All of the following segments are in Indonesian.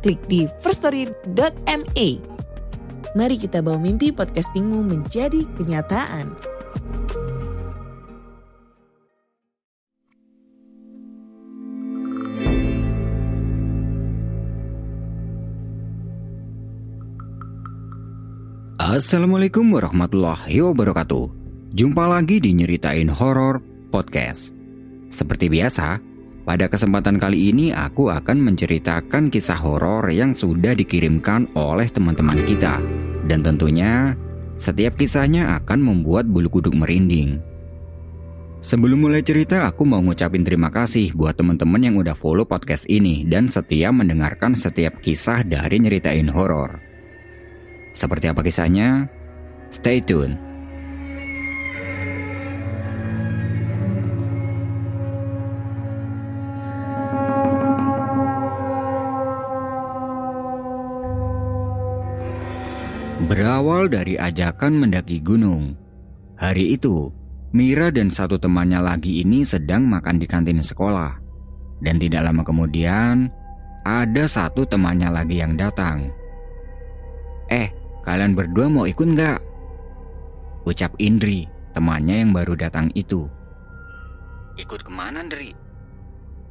klik di firststory.me. Mari kita bawa mimpi podcastingmu menjadi kenyataan. Assalamualaikum warahmatullahi wabarakatuh. Jumpa lagi di Nyeritain Horor Podcast. Seperti biasa, pada kesempatan kali ini aku akan menceritakan kisah horor yang sudah dikirimkan oleh teman-teman kita. Dan tentunya, setiap kisahnya akan membuat bulu kuduk merinding. Sebelum mulai cerita, aku mau ngucapin terima kasih buat teman-teman yang udah follow podcast ini dan setia mendengarkan setiap kisah dari Nyeritain Horor. Seperti apa kisahnya? Stay tune. Berawal dari ajakan mendaki gunung. Hari itu, Mira dan satu temannya lagi ini sedang makan di kantin sekolah. Dan tidak lama kemudian, ada satu temannya lagi yang datang. Eh, kalian berdua mau ikut nggak? Ucap Indri, temannya yang baru datang itu. Ikut ke mana, Indri?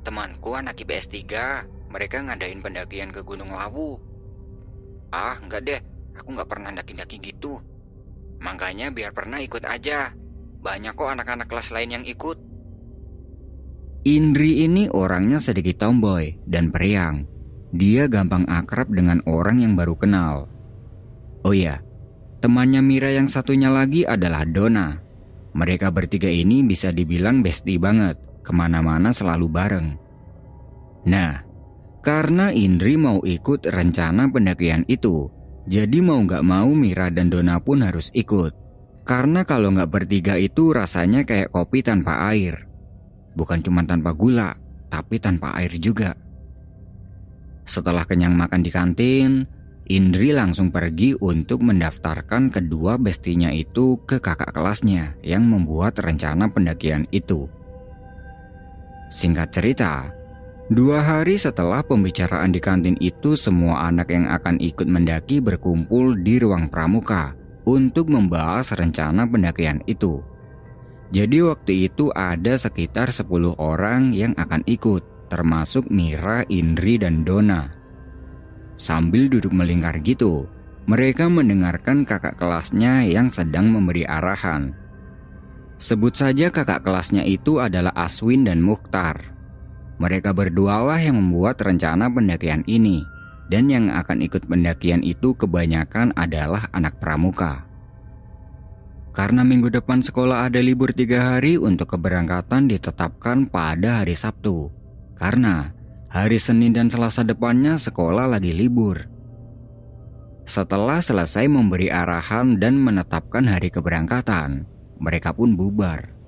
Temanku anak IPS 3, mereka ngadain pendakian ke Gunung Lawu. Ah, nggak deh, Aku nggak pernah daki-daki gitu. Makanya biar pernah ikut aja. Banyak kok anak-anak kelas lain yang ikut. Indri ini orangnya sedikit tomboy dan periang. Dia gampang akrab dengan orang yang baru kenal. Oh iya, temannya Mira yang satunya lagi adalah Dona. Mereka bertiga ini bisa dibilang bestie banget, ke mana-mana selalu bareng. Nah, karena Indri mau ikut rencana pendakian itu, jadi mau nggak mau Mira dan Dona pun harus ikut. Karena kalau nggak bertiga itu rasanya kayak kopi tanpa air. Bukan cuma tanpa gula, tapi tanpa air juga. Setelah kenyang makan di kantin, Indri langsung pergi untuk mendaftarkan kedua bestinya itu ke kakak kelasnya yang membuat rencana pendakian itu. Singkat cerita, Dua hari setelah pembicaraan di kantin itu, semua anak yang akan ikut mendaki berkumpul di ruang pramuka untuk membahas rencana pendakian itu. Jadi waktu itu ada sekitar 10 orang yang akan ikut, termasuk Mira, Indri, dan Dona. Sambil duduk melingkar gitu, mereka mendengarkan kakak kelasnya yang sedang memberi arahan. Sebut saja kakak kelasnya itu adalah Aswin dan Mukhtar. Mereka berdualah yang membuat rencana pendakian ini, dan yang akan ikut pendakian itu kebanyakan adalah anak pramuka. Karena minggu depan sekolah ada libur tiga hari untuk keberangkatan ditetapkan pada hari Sabtu. Karena hari Senin dan Selasa depannya sekolah lagi libur. Setelah selesai memberi arahan dan menetapkan hari keberangkatan, mereka pun bubar.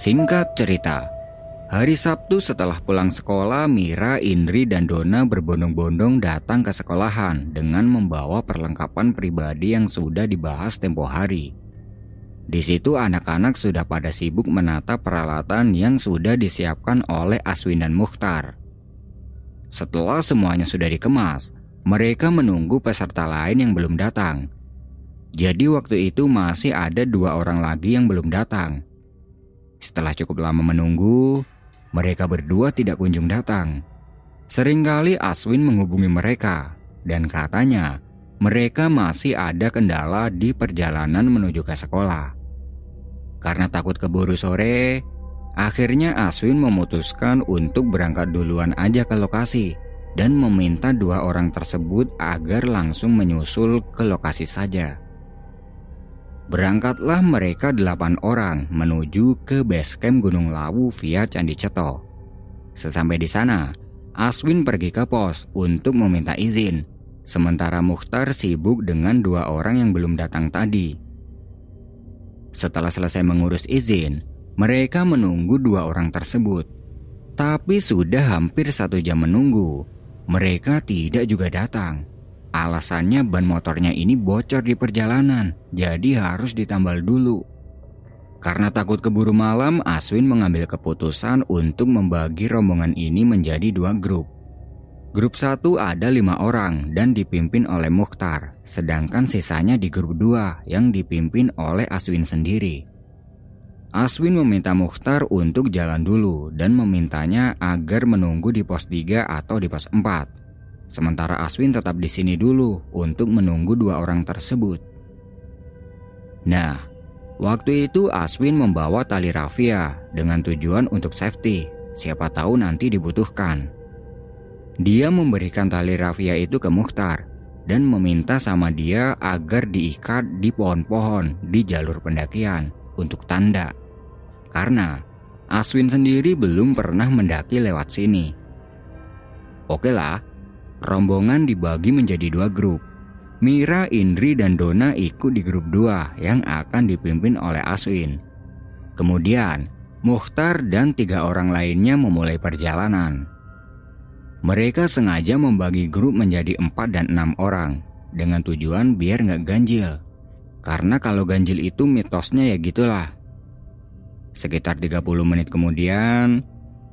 Singkat cerita, hari Sabtu setelah pulang sekolah, Mira, Indri, dan Dona berbondong-bondong datang ke sekolahan dengan membawa perlengkapan pribadi yang sudah dibahas tempo hari. Di situ anak-anak sudah pada sibuk menata peralatan yang sudah disiapkan oleh Aswin dan Mukhtar. Setelah semuanya sudah dikemas, mereka menunggu peserta lain yang belum datang. Jadi waktu itu masih ada dua orang lagi yang belum datang. Setelah cukup lama menunggu, mereka berdua tidak kunjung datang. Seringkali Aswin menghubungi mereka, dan katanya mereka masih ada kendala di perjalanan menuju ke sekolah. Karena takut keburu sore, akhirnya Aswin memutuskan untuk berangkat duluan aja ke lokasi dan meminta dua orang tersebut agar langsung menyusul ke lokasi saja. Berangkatlah mereka delapan orang menuju ke base camp Gunung Lawu via Candi Ceto. Sesampai di sana, Aswin pergi ke pos untuk meminta izin, sementara Mukhtar sibuk dengan dua orang yang belum datang tadi. Setelah selesai mengurus izin, mereka menunggu dua orang tersebut. Tapi sudah hampir satu jam menunggu, mereka tidak juga datang. Alasannya ban motornya ini bocor di perjalanan, jadi harus ditambal dulu. Karena takut keburu malam, Aswin mengambil keputusan untuk membagi rombongan ini menjadi dua grup. Grup satu ada lima orang dan dipimpin oleh Mukhtar, sedangkan sisanya di grup dua yang dipimpin oleh Aswin sendiri. Aswin meminta Mukhtar untuk jalan dulu dan memintanya agar menunggu di pos 3 atau di pos 4. Sementara Aswin tetap di sini dulu untuk menunggu dua orang tersebut. Nah, Waktu itu Aswin membawa tali rafia dengan tujuan untuk safety, siapa tahu nanti dibutuhkan. Dia memberikan tali rafia itu ke Mukhtar dan meminta sama dia agar diikat di pohon-pohon di jalur pendakian untuk tanda. Karena Aswin sendiri belum pernah mendaki lewat sini. Oke lah, rombongan dibagi menjadi dua grup. Mira, Indri, dan Dona ikut di grup 2 yang akan dipimpin oleh Aswin. Kemudian, Mukhtar dan tiga orang lainnya memulai perjalanan. Mereka sengaja membagi grup menjadi 4 dan 6 orang dengan tujuan biar nggak ganjil. Karena kalau ganjil itu mitosnya ya gitulah. Sekitar 30 menit kemudian,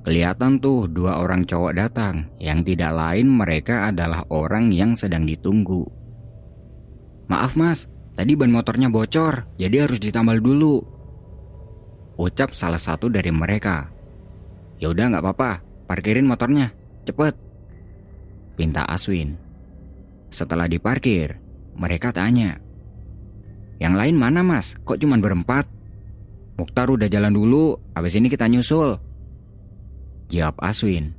kelihatan tuh dua orang cowok datang yang tidak lain mereka adalah orang yang sedang ditunggu. Maaf mas, tadi ban motornya bocor, jadi harus ditambal dulu. Ucap salah satu dari mereka. Ya udah nggak apa-apa, parkirin motornya, cepet. Pinta Aswin. Setelah diparkir, mereka tanya. Yang lain mana mas, kok cuma berempat? Mukhtar udah jalan dulu, habis ini kita nyusul. Jawab Aswin.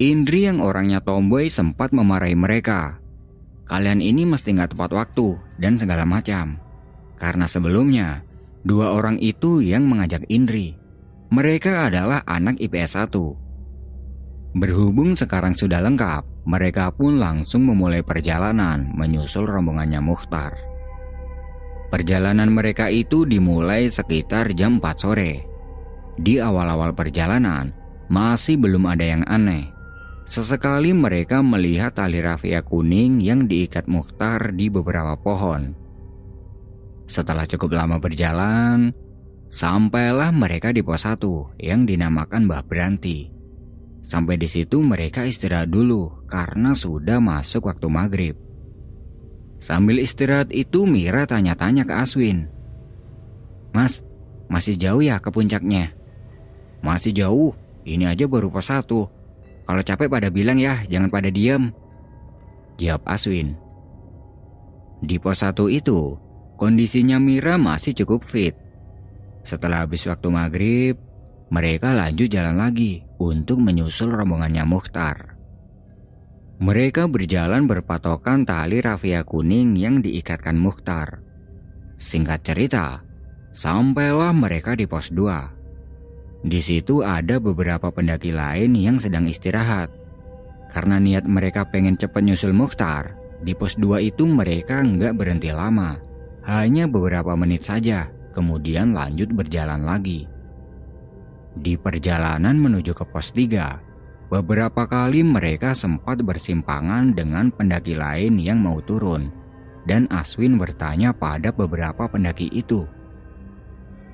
Indri yang orangnya tomboy sempat memarahi mereka Kalian ini mesti nggak tepat waktu dan segala macam. Karena sebelumnya, dua orang itu yang mengajak Indri. Mereka adalah anak IPS 1. Berhubung sekarang sudah lengkap, mereka pun langsung memulai perjalanan menyusul rombongannya Mukhtar. Perjalanan mereka itu dimulai sekitar jam 4 sore. Di awal-awal perjalanan, masih belum ada yang aneh. Sesekali mereka melihat tali rafia kuning yang diikat Mukhtar di beberapa pohon. Setelah cukup lama berjalan, sampailah mereka di pos satu yang dinamakan Mbah Beranti. Sampai di situ mereka istirahat dulu karena sudah masuk waktu maghrib. Sambil istirahat itu Mira tanya-tanya ke Aswin. Mas, masih jauh ya ke puncaknya? Masih jauh, ini aja baru pos satu. Kalau capek pada bilang ya, jangan pada diam. Jawab Aswin. Di pos satu itu, kondisinya Mira masih cukup fit. Setelah habis waktu maghrib, mereka lanjut jalan lagi untuk menyusul rombongannya Mukhtar. Mereka berjalan berpatokan tali rafia kuning yang diikatkan Mukhtar. Singkat cerita, sampailah mereka di pos 2. Di situ ada beberapa pendaki lain yang sedang istirahat. Karena niat mereka pengen cepat nyusul Mukhtar, di pos 2 itu mereka nggak berhenti lama. Hanya beberapa menit saja, kemudian lanjut berjalan lagi. Di perjalanan menuju ke pos 3, beberapa kali mereka sempat bersimpangan dengan pendaki lain yang mau turun. Dan Aswin bertanya pada beberapa pendaki itu.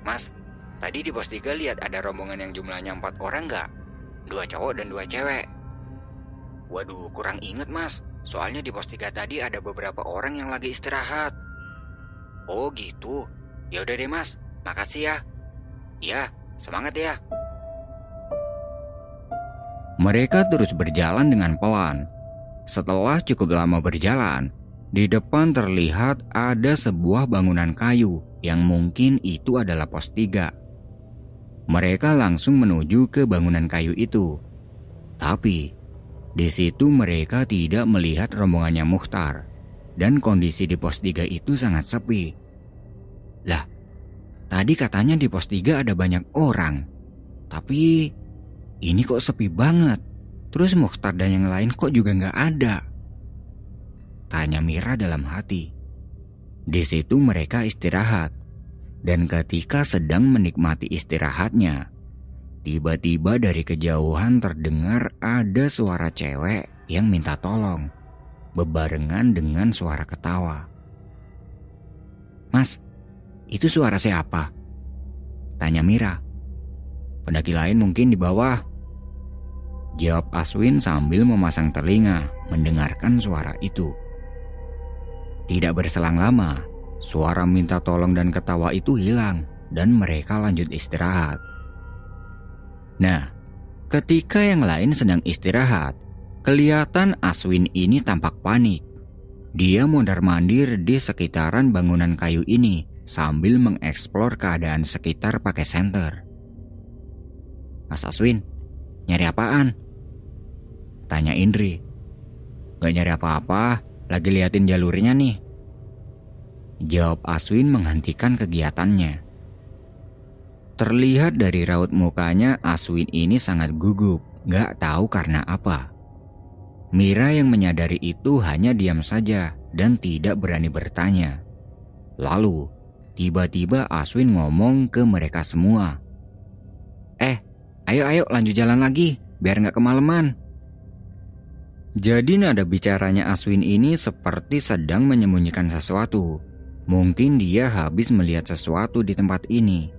Mas, Tadi di pos 3 lihat ada rombongan yang jumlahnya empat orang nggak? Dua cowok dan dua cewek. Waduh, kurang inget mas. Soalnya di pos 3 tadi ada beberapa orang yang lagi istirahat. Oh gitu. Ya udah deh mas, makasih ya. Ya, semangat ya. Mereka terus berjalan dengan pelan. Setelah cukup lama berjalan, di depan terlihat ada sebuah bangunan kayu yang mungkin itu adalah pos 3. Mereka langsung menuju ke bangunan kayu itu. Tapi, di situ mereka tidak melihat rombongannya Mukhtar. Dan kondisi di pos 3 itu sangat sepi. Lah, tadi katanya di pos 3 ada banyak orang. Tapi, ini kok sepi banget. Terus Mukhtar dan yang lain kok juga nggak ada? Tanya Mira dalam hati. Di situ mereka istirahat. Dan ketika sedang menikmati istirahatnya, tiba-tiba dari kejauhan terdengar ada suara cewek yang minta tolong, bebarengan dengan suara ketawa. Mas, itu suara siapa? Tanya Mira. Pendaki lain mungkin di bawah. Jawab Aswin sambil memasang telinga mendengarkan suara itu. Tidak berselang lama, suara minta tolong dan ketawa itu hilang dan mereka lanjut istirahat. Nah, ketika yang lain sedang istirahat, kelihatan Aswin ini tampak panik. Dia mondar-mandir di sekitaran bangunan kayu ini sambil mengeksplor keadaan sekitar pakai senter. Mas Aswin, nyari apaan? Tanya Indri. Gak nyari apa-apa, lagi liatin jalurnya nih. Jawab Aswin menghentikan kegiatannya. Terlihat dari raut mukanya Aswin ini sangat gugup, gak tahu karena apa. Mira yang menyadari itu hanya diam saja dan tidak berani bertanya. Lalu, tiba-tiba Aswin ngomong ke mereka semua. Eh, ayo ayo lanjut jalan lagi, biar gak kemalaman. Jadi nada bicaranya Aswin ini seperti sedang menyembunyikan sesuatu. Mungkin dia habis melihat sesuatu di tempat ini.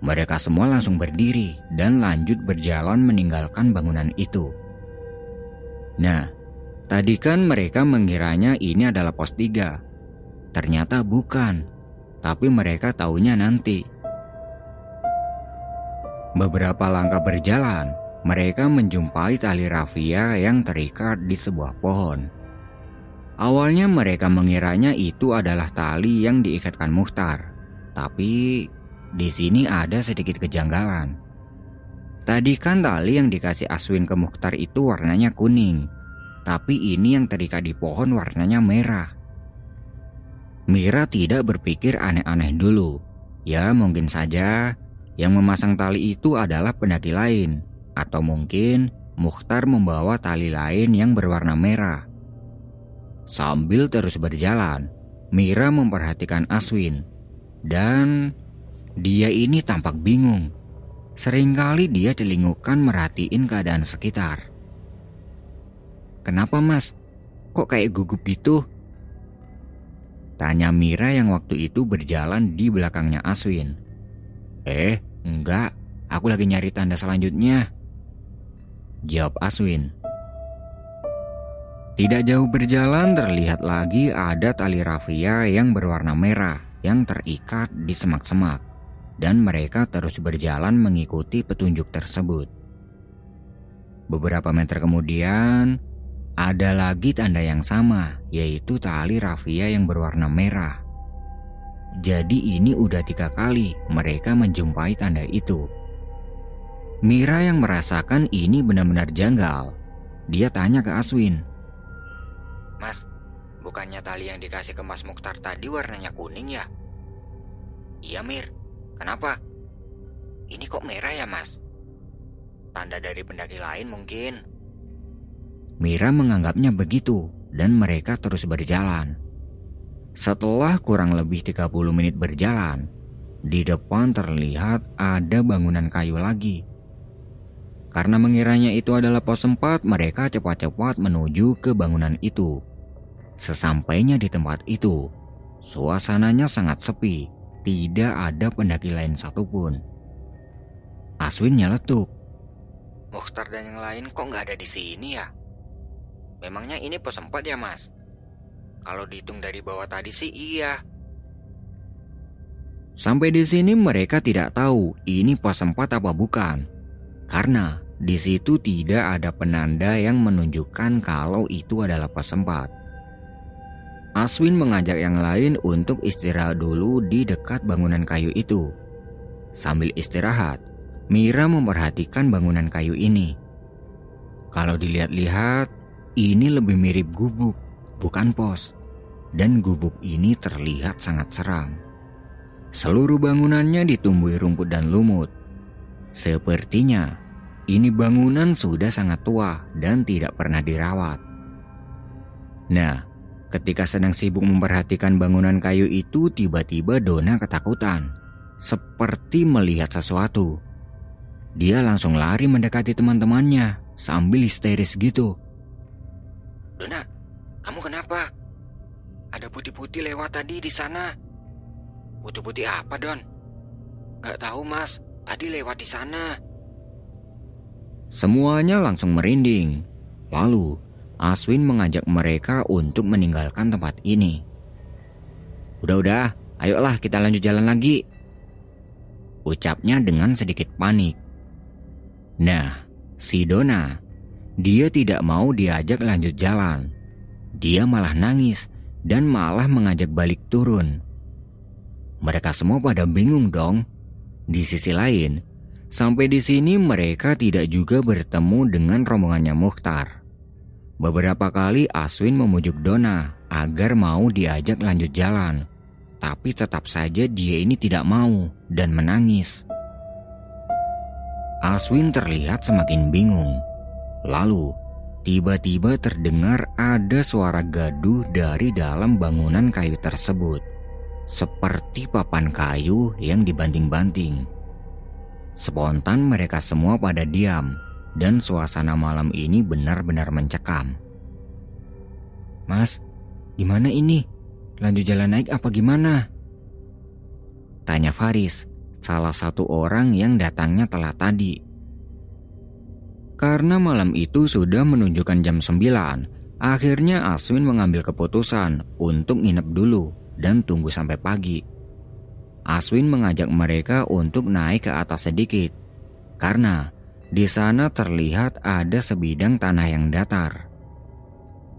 Mereka semua langsung berdiri dan lanjut berjalan meninggalkan bangunan itu. Nah, tadi kan mereka mengiranya ini adalah pos 3. Ternyata bukan, tapi mereka taunya nanti. Beberapa langkah berjalan, mereka menjumpai tali rafia yang terikat di sebuah pohon. Awalnya mereka mengiranya itu adalah tali yang diikatkan Muhtar, tapi di sini ada sedikit kejanggalan. Tadi kan tali yang dikasih Aswin ke Muhtar itu warnanya kuning, tapi ini yang terikat di pohon warnanya merah. Mira tidak berpikir aneh-aneh dulu. Ya mungkin saja yang memasang tali itu adalah pendaki lain atau mungkin Mukhtar membawa tali lain yang berwarna merah. Sambil terus berjalan, Mira memperhatikan Aswin. Dan dia ini tampak bingung. Seringkali dia celingukan merhatiin keadaan sekitar. Kenapa mas? Kok kayak gugup gitu? Tanya Mira yang waktu itu berjalan di belakangnya Aswin. Eh, enggak. Aku lagi nyari tanda selanjutnya. Jawab Aswin. Tidak jauh berjalan terlihat lagi ada tali rafia yang berwarna merah yang terikat di semak-semak dan mereka terus berjalan mengikuti petunjuk tersebut. Beberapa meter kemudian, ada lagi tanda yang sama, yaitu tali rafia yang berwarna merah. Jadi ini udah tiga kali mereka menjumpai tanda itu. Mira yang merasakan ini benar-benar janggal. Dia tanya ke Aswin. Mas, bukannya tali yang dikasih ke Mas Mukhtar tadi warnanya kuning ya? Iya Mir, kenapa? Ini kok merah ya mas? Tanda dari pendaki lain mungkin. Mira menganggapnya begitu dan mereka terus berjalan. Setelah kurang lebih 30 menit berjalan, di depan terlihat ada bangunan kayu lagi. Karena mengiranya itu adalah pos sempat, mereka cepat-cepat menuju ke bangunan itu. Sesampainya di tempat itu, suasananya sangat sepi, tidak ada pendaki lain satupun. Aswin nyeletuk. Mukhtar dan yang lain kok nggak ada di sini ya? Memangnya ini pos sempat ya mas? Kalau dihitung dari bawah tadi sih iya. Sampai di sini mereka tidak tahu ini pos sempat apa bukan. Karena di situ tidak ada penanda yang menunjukkan kalau itu adalah pos sempat. Aswin mengajak yang lain untuk istirahat dulu di dekat bangunan kayu itu. Sambil istirahat, Mira memperhatikan bangunan kayu ini. Kalau dilihat-lihat, ini lebih mirip gubuk, bukan pos. Dan gubuk ini terlihat sangat seram. Seluruh bangunannya ditumbuhi rumput dan lumut. Sepertinya ini bangunan sudah sangat tua dan tidak pernah dirawat. Nah, ketika sedang sibuk memperhatikan bangunan kayu itu, tiba-tiba Dona ketakutan, seperti melihat sesuatu. Dia langsung lari mendekati teman-temannya sambil histeris gitu. Dona, kamu kenapa? Ada putih-putih lewat tadi di sana. Putih-putih apa, Don? Gak tahu, Mas. Tadi lewat di sana. Semuanya langsung merinding. Lalu, Aswin mengajak mereka untuk meninggalkan tempat ini. Udah-udah, ayolah kita lanjut jalan lagi. Ucapnya dengan sedikit panik. Nah, si Dona, dia tidak mau diajak lanjut jalan. Dia malah nangis dan malah mengajak balik turun. Mereka semua pada bingung dong. Di sisi lain, sampai di sini mereka tidak juga bertemu dengan rombongannya Mukhtar. Beberapa kali Aswin memujuk Dona agar mau diajak lanjut jalan, tapi tetap saja dia ini tidak mau dan menangis. Aswin terlihat semakin bingung. Lalu, Tiba-tiba terdengar ada suara gaduh dari dalam bangunan kayu tersebut, seperti papan kayu yang dibanting-banting. Spontan mereka semua pada diam, dan suasana malam ini benar-benar mencekam. Mas, gimana ini? Lanjut jalan naik apa gimana? Tanya Faris, salah satu orang yang datangnya telah tadi. Karena malam itu sudah menunjukkan jam 9, akhirnya Aswin mengambil keputusan untuk nginep dulu dan tunggu sampai pagi. Aswin mengajak mereka untuk naik ke atas sedikit, karena di sana terlihat ada sebidang tanah yang datar.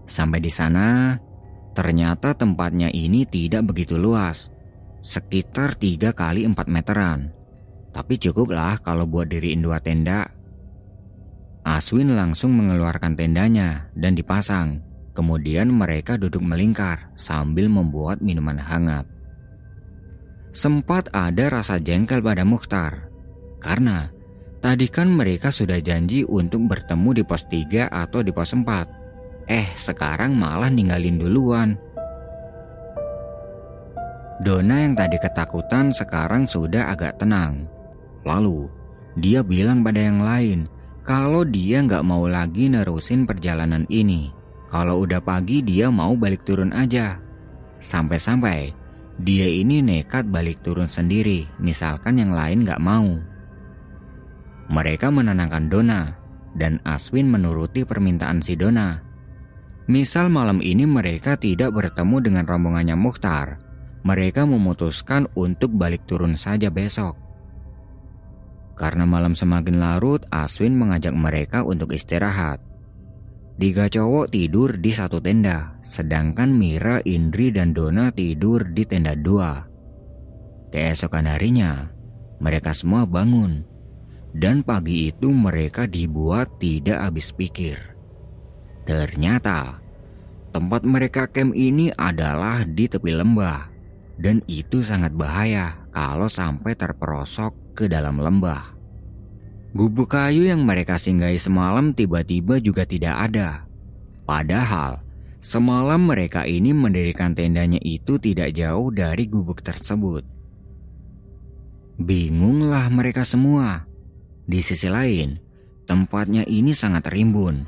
Sampai di sana, ternyata tempatnya ini tidak begitu luas, sekitar 3 kali 4 meteran. Tapi cukuplah kalau buat diriin dua tenda Aswin langsung mengeluarkan tendanya dan dipasang. Kemudian mereka duduk melingkar sambil membuat minuman hangat. Sempat ada rasa jengkel pada Mukhtar. Karena tadi kan mereka sudah janji untuk bertemu di pos 3 atau di pos 4. Eh, sekarang malah ninggalin duluan. Dona yang tadi ketakutan sekarang sudah agak tenang. Lalu, dia bilang pada yang lain kalau dia nggak mau lagi nerusin perjalanan ini. Kalau udah pagi dia mau balik turun aja. Sampai-sampai dia ini nekat balik turun sendiri, misalkan yang lain nggak mau. Mereka menenangkan Dona, dan Aswin menuruti permintaan si Dona. Misal malam ini mereka tidak bertemu dengan rombongannya Mukhtar, mereka memutuskan untuk balik turun saja besok. Karena malam semakin larut, Aswin mengajak mereka untuk istirahat. Tiga cowok tidur di satu tenda, sedangkan Mira, Indri, dan Dona tidur di tenda dua. Keesokan harinya, mereka semua bangun. Dan pagi itu mereka dibuat tidak habis pikir. Ternyata, tempat mereka camp ini adalah di tepi lembah. Dan itu sangat bahaya kalau sampai terperosok ke dalam lembah. Gubuk kayu yang mereka singgahi semalam tiba-tiba juga tidak ada. Padahal, semalam mereka ini mendirikan tendanya itu tidak jauh dari gubuk tersebut. Bingunglah mereka semua. Di sisi lain, tempatnya ini sangat rimbun.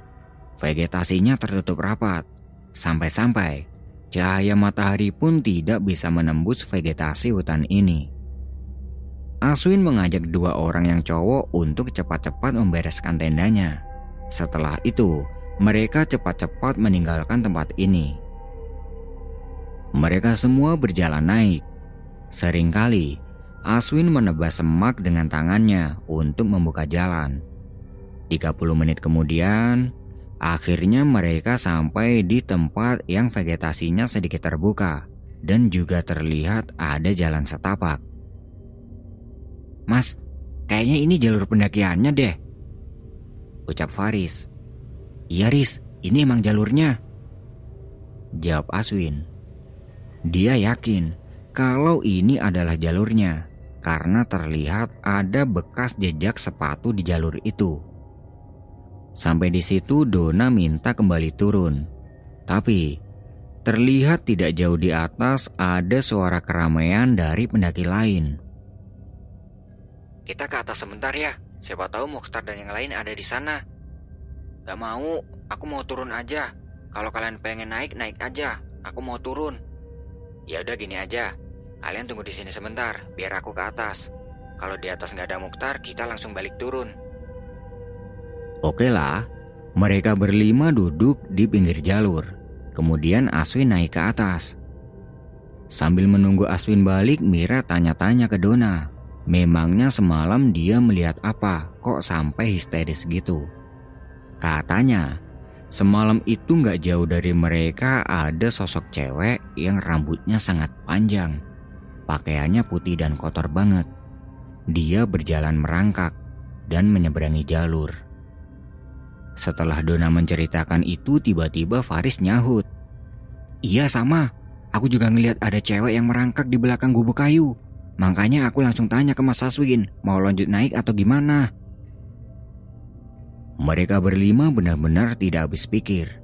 Vegetasinya tertutup rapat. Sampai-sampai, cahaya matahari pun tidak bisa menembus vegetasi hutan ini. Aswin mengajak dua orang yang cowok untuk cepat-cepat membereskan tendanya. Setelah itu, mereka cepat-cepat meninggalkan tempat ini. Mereka semua berjalan naik. Seringkali, Aswin menebas semak dengan tangannya untuk membuka jalan. 30 menit kemudian, akhirnya mereka sampai di tempat yang vegetasinya sedikit terbuka dan juga terlihat ada jalan setapak. Mas, kayaknya ini jalur pendakiannya deh. Ucap Faris. Iya Riz, ini emang jalurnya. Jawab Aswin. Dia yakin kalau ini adalah jalurnya karena terlihat ada bekas jejak sepatu di jalur itu. Sampai di situ Dona minta kembali turun. Tapi terlihat tidak jauh di atas ada suara keramaian dari pendaki lain. Kita ke atas sebentar ya. Siapa tahu Mukhtar dan yang lain ada di sana. Gak mau, aku mau turun aja. Kalau kalian pengen naik, naik aja. Aku mau turun. Ya udah gini aja. Kalian tunggu di sini sebentar, biar aku ke atas. Kalau di atas nggak ada Mukhtar, kita langsung balik turun. Oke lah, mereka berlima duduk di pinggir jalur. Kemudian Aswin naik ke atas. Sambil menunggu Aswin balik, Mira tanya-tanya ke Dona. Memangnya semalam dia melihat apa kok sampai histeris gitu? Katanya, semalam itu nggak jauh dari mereka ada sosok cewek yang rambutnya sangat panjang. Pakaiannya putih dan kotor banget. Dia berjalan merangkak dan menyeberangi jalur. Setelah Dona menceritakan itu, tiba-tiba Faris nyahut. Iya sama, aku juga ngelihat ada cewek yang merangkak di belakang gubuk kayu. Makanya aku langsung tanya ke Mas Aswin, mau lanjut naik atau gimana? Mereka berlima benar-benar tidak habis pikir.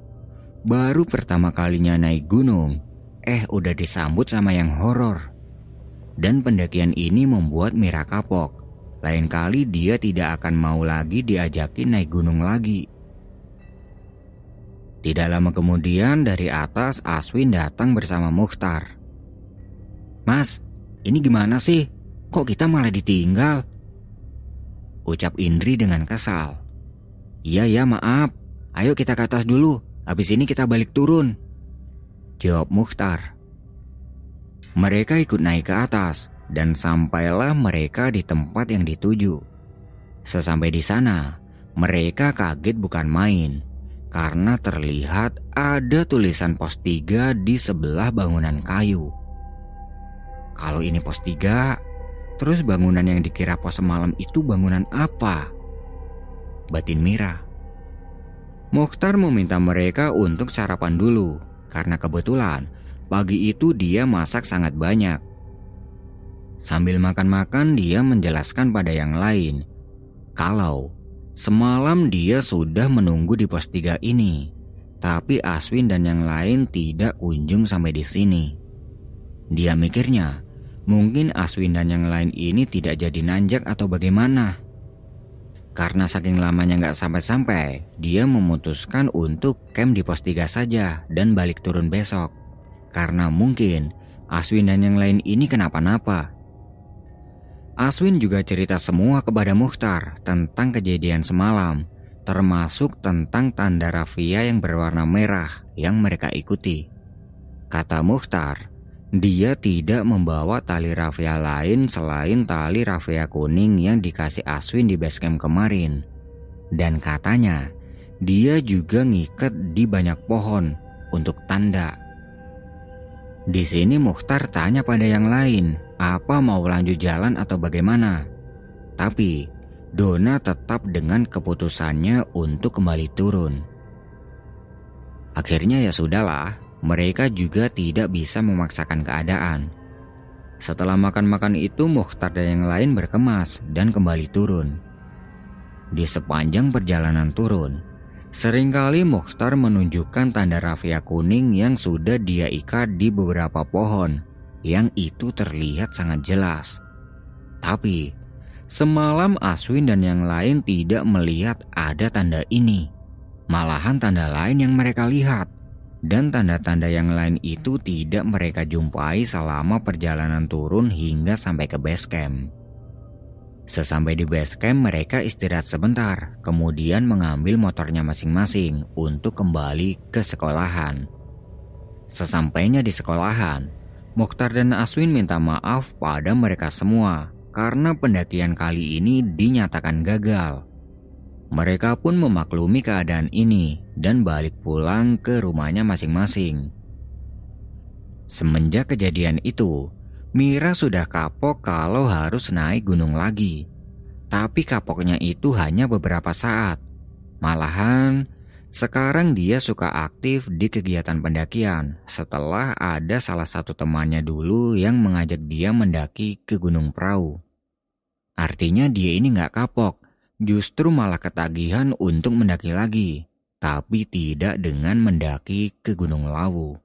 Baru pertama kalinya naik gunung, eh udah disambut sama yang horor. Dan pendakian ini membuat Mira kapok. Lain kali dia tidak akan mau lagi diajakin naik gunung lagi. Tidak lama kemudian dari atas Aswin datang bersama Mukhtar. Mas, ini gimana sih? Kok kita malah ditinggal? Ucap Indri dengan kesal. Iya ya maaf, ayo kita ke atas dulu, habis ini kita balik turun. Jawab Mukhtar. Mereka ikut naik ke atas dan sampailah mereka di tempat yang dituju. Sesampai di sana, mereka kaget bukan main karena terlihat ada tulisan pos 3 di sebelah bangunan kayu. Kalau ini pos 3, terus bangunan yang dikira pos semalam itu bangunan apa? Batin Mira. Mukhtar meminta mereka untuk sarapan dulu karena kebetulan Pagi itu dia masak sangat banyak. Sambil makan-makan dia menjelaskan pada yang lain kalau semalam dia sudah menunggu di pos 3 ini, tapi Aswin dan yang lain tidak kunjung sampai di sini. Dia mikirnya, mungkin Aswin dan yang lain ini tidak jadi nanjak atau bagaimana. Karena saking lamanya nggak sampai-sampai, dia memutuskan untuk camp di pos 3 saja dan balik turun besok. Karena mungkin Aswin dan yang lain ini kenapa-napa. Aswin juga cerita semua kepada Mukhtar tentang kejadian semalam, termasuk tentang tanda rafia yang berwarna merah yang mereka ikuti. Kata Mukhtar, dia tidak membawa tali rafia lain selain tali rafia kuning yang dikasih Aswin di basecamp kemarin. Dan katanya, dia juga ngikat di banyak pohon untuk tanda di sini Mukhtar tanya pada yang lain, apa mau lanjut jalan atau bagaimana. Tapi Dona tetap dengan keputusannya untuk kembali turun. Akhirnya ya sudahlah, mereka juga tidak bisa memaksakan keadaan. Setelah makan-makan itu Mukhtar dan yang lain berkemas dan kembali turun. Di sepanjang perjalanan turun, Seringkali Mukhtar menunjukkan tanda rafia kuning yang sudah dia ikat di beberapa pohon, yang itu terlihat sangat jelas. Tapi, semalam Aswin dan yang lain tidak melihat ada tanda ini. Malahan tanda lain yang mereka lihat, dan tanda-tanda yang lain itu tidak mereka jumpai selama perjalanan turun hingga sampai ke base camp. Sesampai di base camp mereka istirahat sebentar, kemudian mengambil motornya masing-masing untuk kembali ke sekolahan. Sesampainya di sekolahan, Mokhtar dan Aswin minta maaf pada mereka semua karena pendakian kali ini dinyatakan gagal. Mereka pun memaklumi keadaan ini dan balik pulang ke rumahnya masing-masing. Semenjak kejadian itu, Mira sudah kapok kalau harus naik gunung lagi. Tapi kapoknya itu hanya beberapa saat. Malahan, sekarang dia suka aktif di kegiatan pendakian setelah ada salah satu temannya dulu yang mengajak dia mendaki ke Gunung Perahu. Artinya dia ini nggak kapok justru malah ketagihan untuk mendaki lagi, tapi tidak dengan mendaki ke Gunung Lawu.